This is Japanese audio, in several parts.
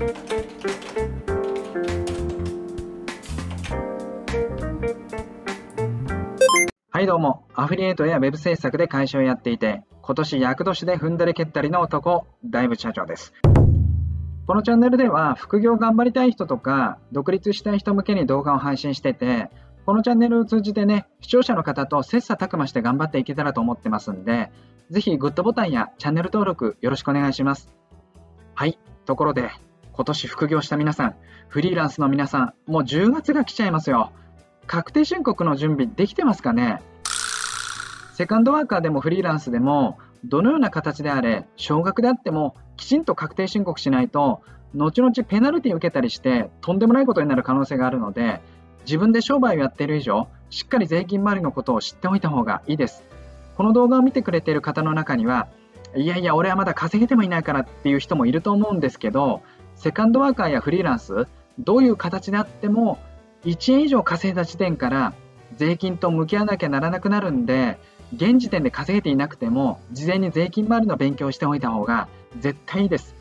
はいどうも、アフィリエイトやウェブ制作で会社をやっていて、今年役年で踏んだり蹴ったりの男、大仏社長です。このチャンネルでは副業頑張りたい人とか独立したい人向けに動画を配信してて、このチャンネルを通じてね、視聴者の方と切磋琢磨して頑張っていけたらと思ってますんで、ぜひグッドボタンやチャンネル登録よろしくお願いします。はい、ところで、今年副業した皆さん、フリーランスの皆さん、もう10月が来ちゃいますよ。確定申告の準備できてますかね？セカンドワーカーでもフリーランスでも、どのような形であれ、少額であっても、きちんと確定申告しないと、後々ペナルティを受けたりして、とんでもないことになる可能性があるので、自分で商売をやっている以上、しっかり税金周りのことを知っておいた方がいいです。この動画を見てくれている方の中には、いやいや、俺はまだ稼げてもいないからっていう人もいると思うんですけど、セカンドワーカーやフリーランス、どういう形であっても、1円以上稼いだ時点から税金と向き合わなきゃならなくなるんで、現時点で稼げていなくても、事前に税金周りの勉強をしておいた方が絶対いいです。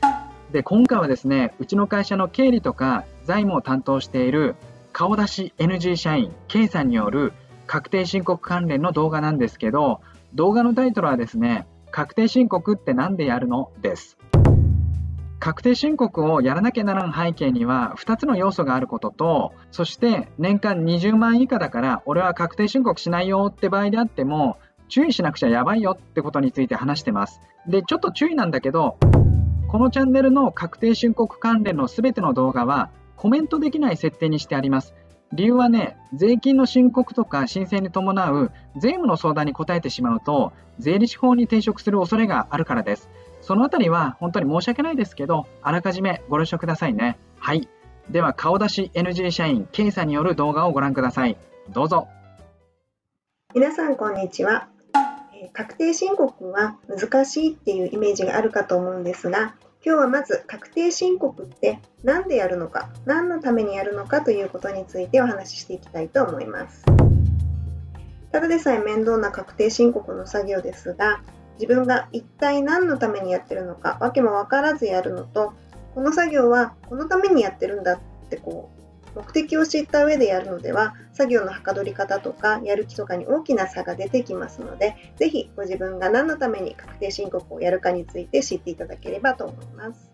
で、今回はですね、うちの会社の経理とか財務を担当している顔出し NG 社員 K さんによる確定申告関連の動画なんですけど、動画のタイトルはですね、確定申告って何でやるの？です。確定申告をやらなきゃならん背景には2つの要素があることと、そして年間20万以下だから俺は確定申告しないよって場合であっても、注意しなくちゃやばいよってことについて話してます。で、ちょっと注意なんだけど、このチャンネルの確定申告関連の全ての動画はコメントできない設定にしてあります。理由はね、税金の申告とか申請に伴う税務の相談に答えてしまうと、税理士法に抵触する恐れがあるからです。そのあたりは本当に申し訳ないですけど、あらかじめご了承くださいね。はい。では、顔出し NG 社員 K さんによる動画をご覧ください。どうぞ。皆さん、こんにちは。確定申告は難しいっていうイメージがあるかと思うんですが、今日はまず確定申告って何でやるのか何のためにやるのかということについてお話ししていきたいと思いますただでさえ面倒な確定申告の作業ですが自分が一体何のためにやってるのか訳も分からずやるのとこの作業はこのためにやってるんだってこう目的を知った上でやるのでは作業のはかどり方とかやる気とかに大きな差が出てきますのでぜひご自分が何のために確定申告をやるかについて知っていただければと思います。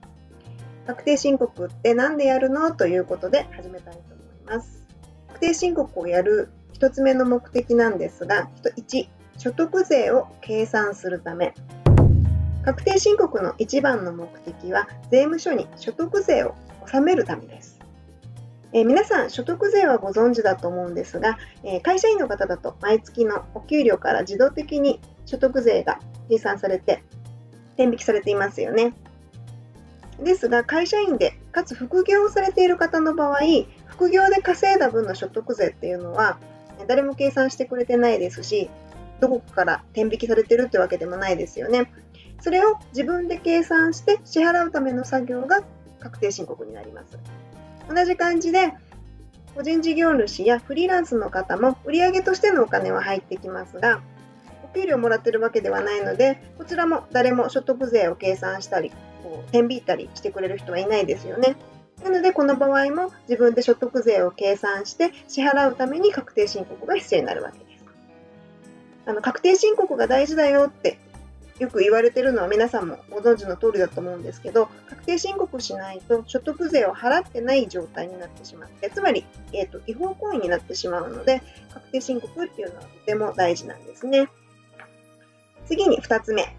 確定申告って何でやるのということで始めたいと思います。確定申告をやる1つ目の目的なんですが1所得税を計算するため確定申告の一番の目的は税務署に所得税を納めるためですえー、皆さん、所得税はご存知だと思うんですが、えー、会社員の方だと毎月のお給料から自動的に所得税が計算されて、天引きされていますよね。ですが、会社員で、かつ副業をされている方の場合、副業で稼いだ分の所得税っていうのは、誰も計算してくれてないですし、どこかから天引きされてるってわけでもないですよね。それを自分で計算して支払うための作業が確定申告になります。同じ感じで、個人事業主やフリーランスの方も売上としてのお金は入ってきますが、お給料もらってるわけではないので、こちらも誰も所得税を計算したり、こう天引いたりしてくれる人はいないですよね。なので、この場合も自分で所得税を計算して支払うために確定申告が必要になるわけです。あの確定申告が大事だよってよく言われてるのは皆さんもご存知の通りだと思うんですけど、確定申告しないと所得税を払ってない状態になってしまって、つまり、えーと、違法行為になってしまうので、確定申告っていうのはとても大事なんですね。次に2つ目。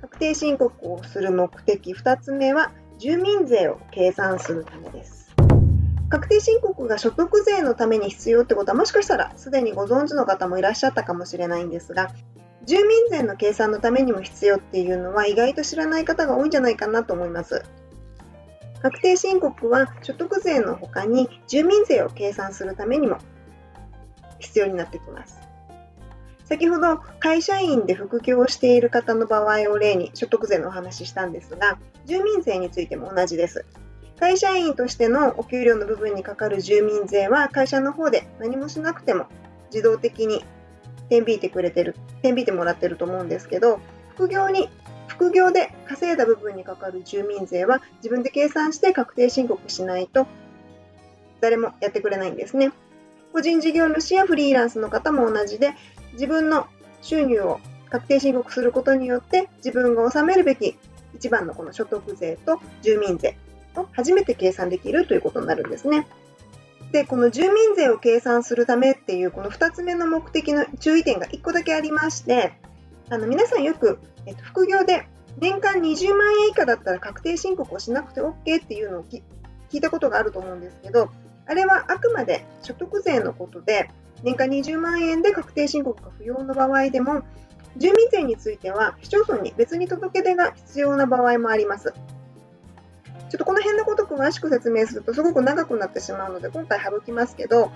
確定申告をする目的2つ目は、住民税を計算するためです。確定申告が所得税のために必要ってことはもしかしたらすでにご存知の方もいらっしゃったかもしれないんですが住民税の計算のためにも必要っていうのは意外と知らない方が多いんじゃないかなと思います。確定申告は所得税の他に住民税を計算するためにも必要になってきます。先ほど会社員で副業をしている方の場合を例に所得税のお話ししたんですが、住民税についても同じです。会社員としてのお給料の部分にかかる住民税は会社の方で何もしなくても自動的に天引いてくれてる、天引いてもらってると思うんですけど、副業に副業で稼いだ部分にかかる住民税は自分で計算して確定申告しないと誰もやってくれないんですね。個人事業主やフリーランスの方も同じで自分の収入を確定申告することによって自分が納めるべき一番のこの所得税と住民税を初めて計算できるということになるんですね。で、この住民税を計算するためっていうこの2つ目の目的の注意点が1個だけありまして、あの皆さんよく、えっと、副業で年間20万円以下だったら確定申告をしなくて OK っていうのを聞いたことがあると思うんですけど、あれはあくまで所得税のことで、年間20万円で確定申告が不要の場合でも、住民税については市町村に別に届け出が必要な場合もあります。ちょっとこの辺のこと詳しく説明するとすごく長くなってしまうので今回省きますけど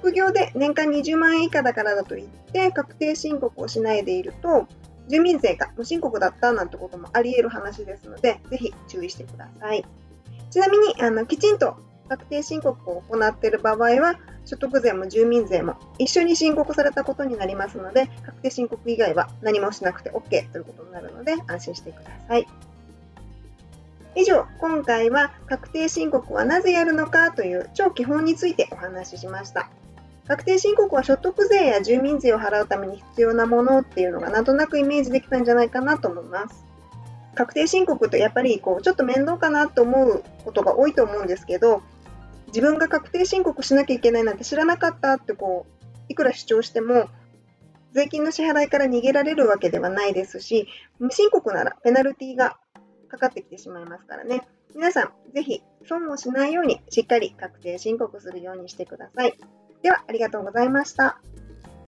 副業で年間20万円以下だからだといって確定申告をしないでいると住民税が無申告だったなんてこともあり得る話ですのでぜひ注意してくださいちなみにあのきちんと確定申告を行っている場合は所得税も住民税も一緒に申告されたことになりますので確定申告以外は何もしなくて OK ということになるので安心してください。以上、今回は確定申告はなぜやるのかという超基本についてお話ししました。確定申告は所得税や住民税を払うために必要なものっていうのがなんとなくイメージできたんじゃないかなと思います。確定申告ってやっぱりこうちょっと面倒かなと思うことが多いと思うんですけど、自分が確定申告しなきゃいけないなんて知らなかったってこういくら主張しても税金の支払いから逃げられるわけではないですし、無申告ならペナルティがかかってきてしまいますからね。皆さん、ぜひ損をしないようにしっかり確定申告するようにしてください。では、ありがとうございました。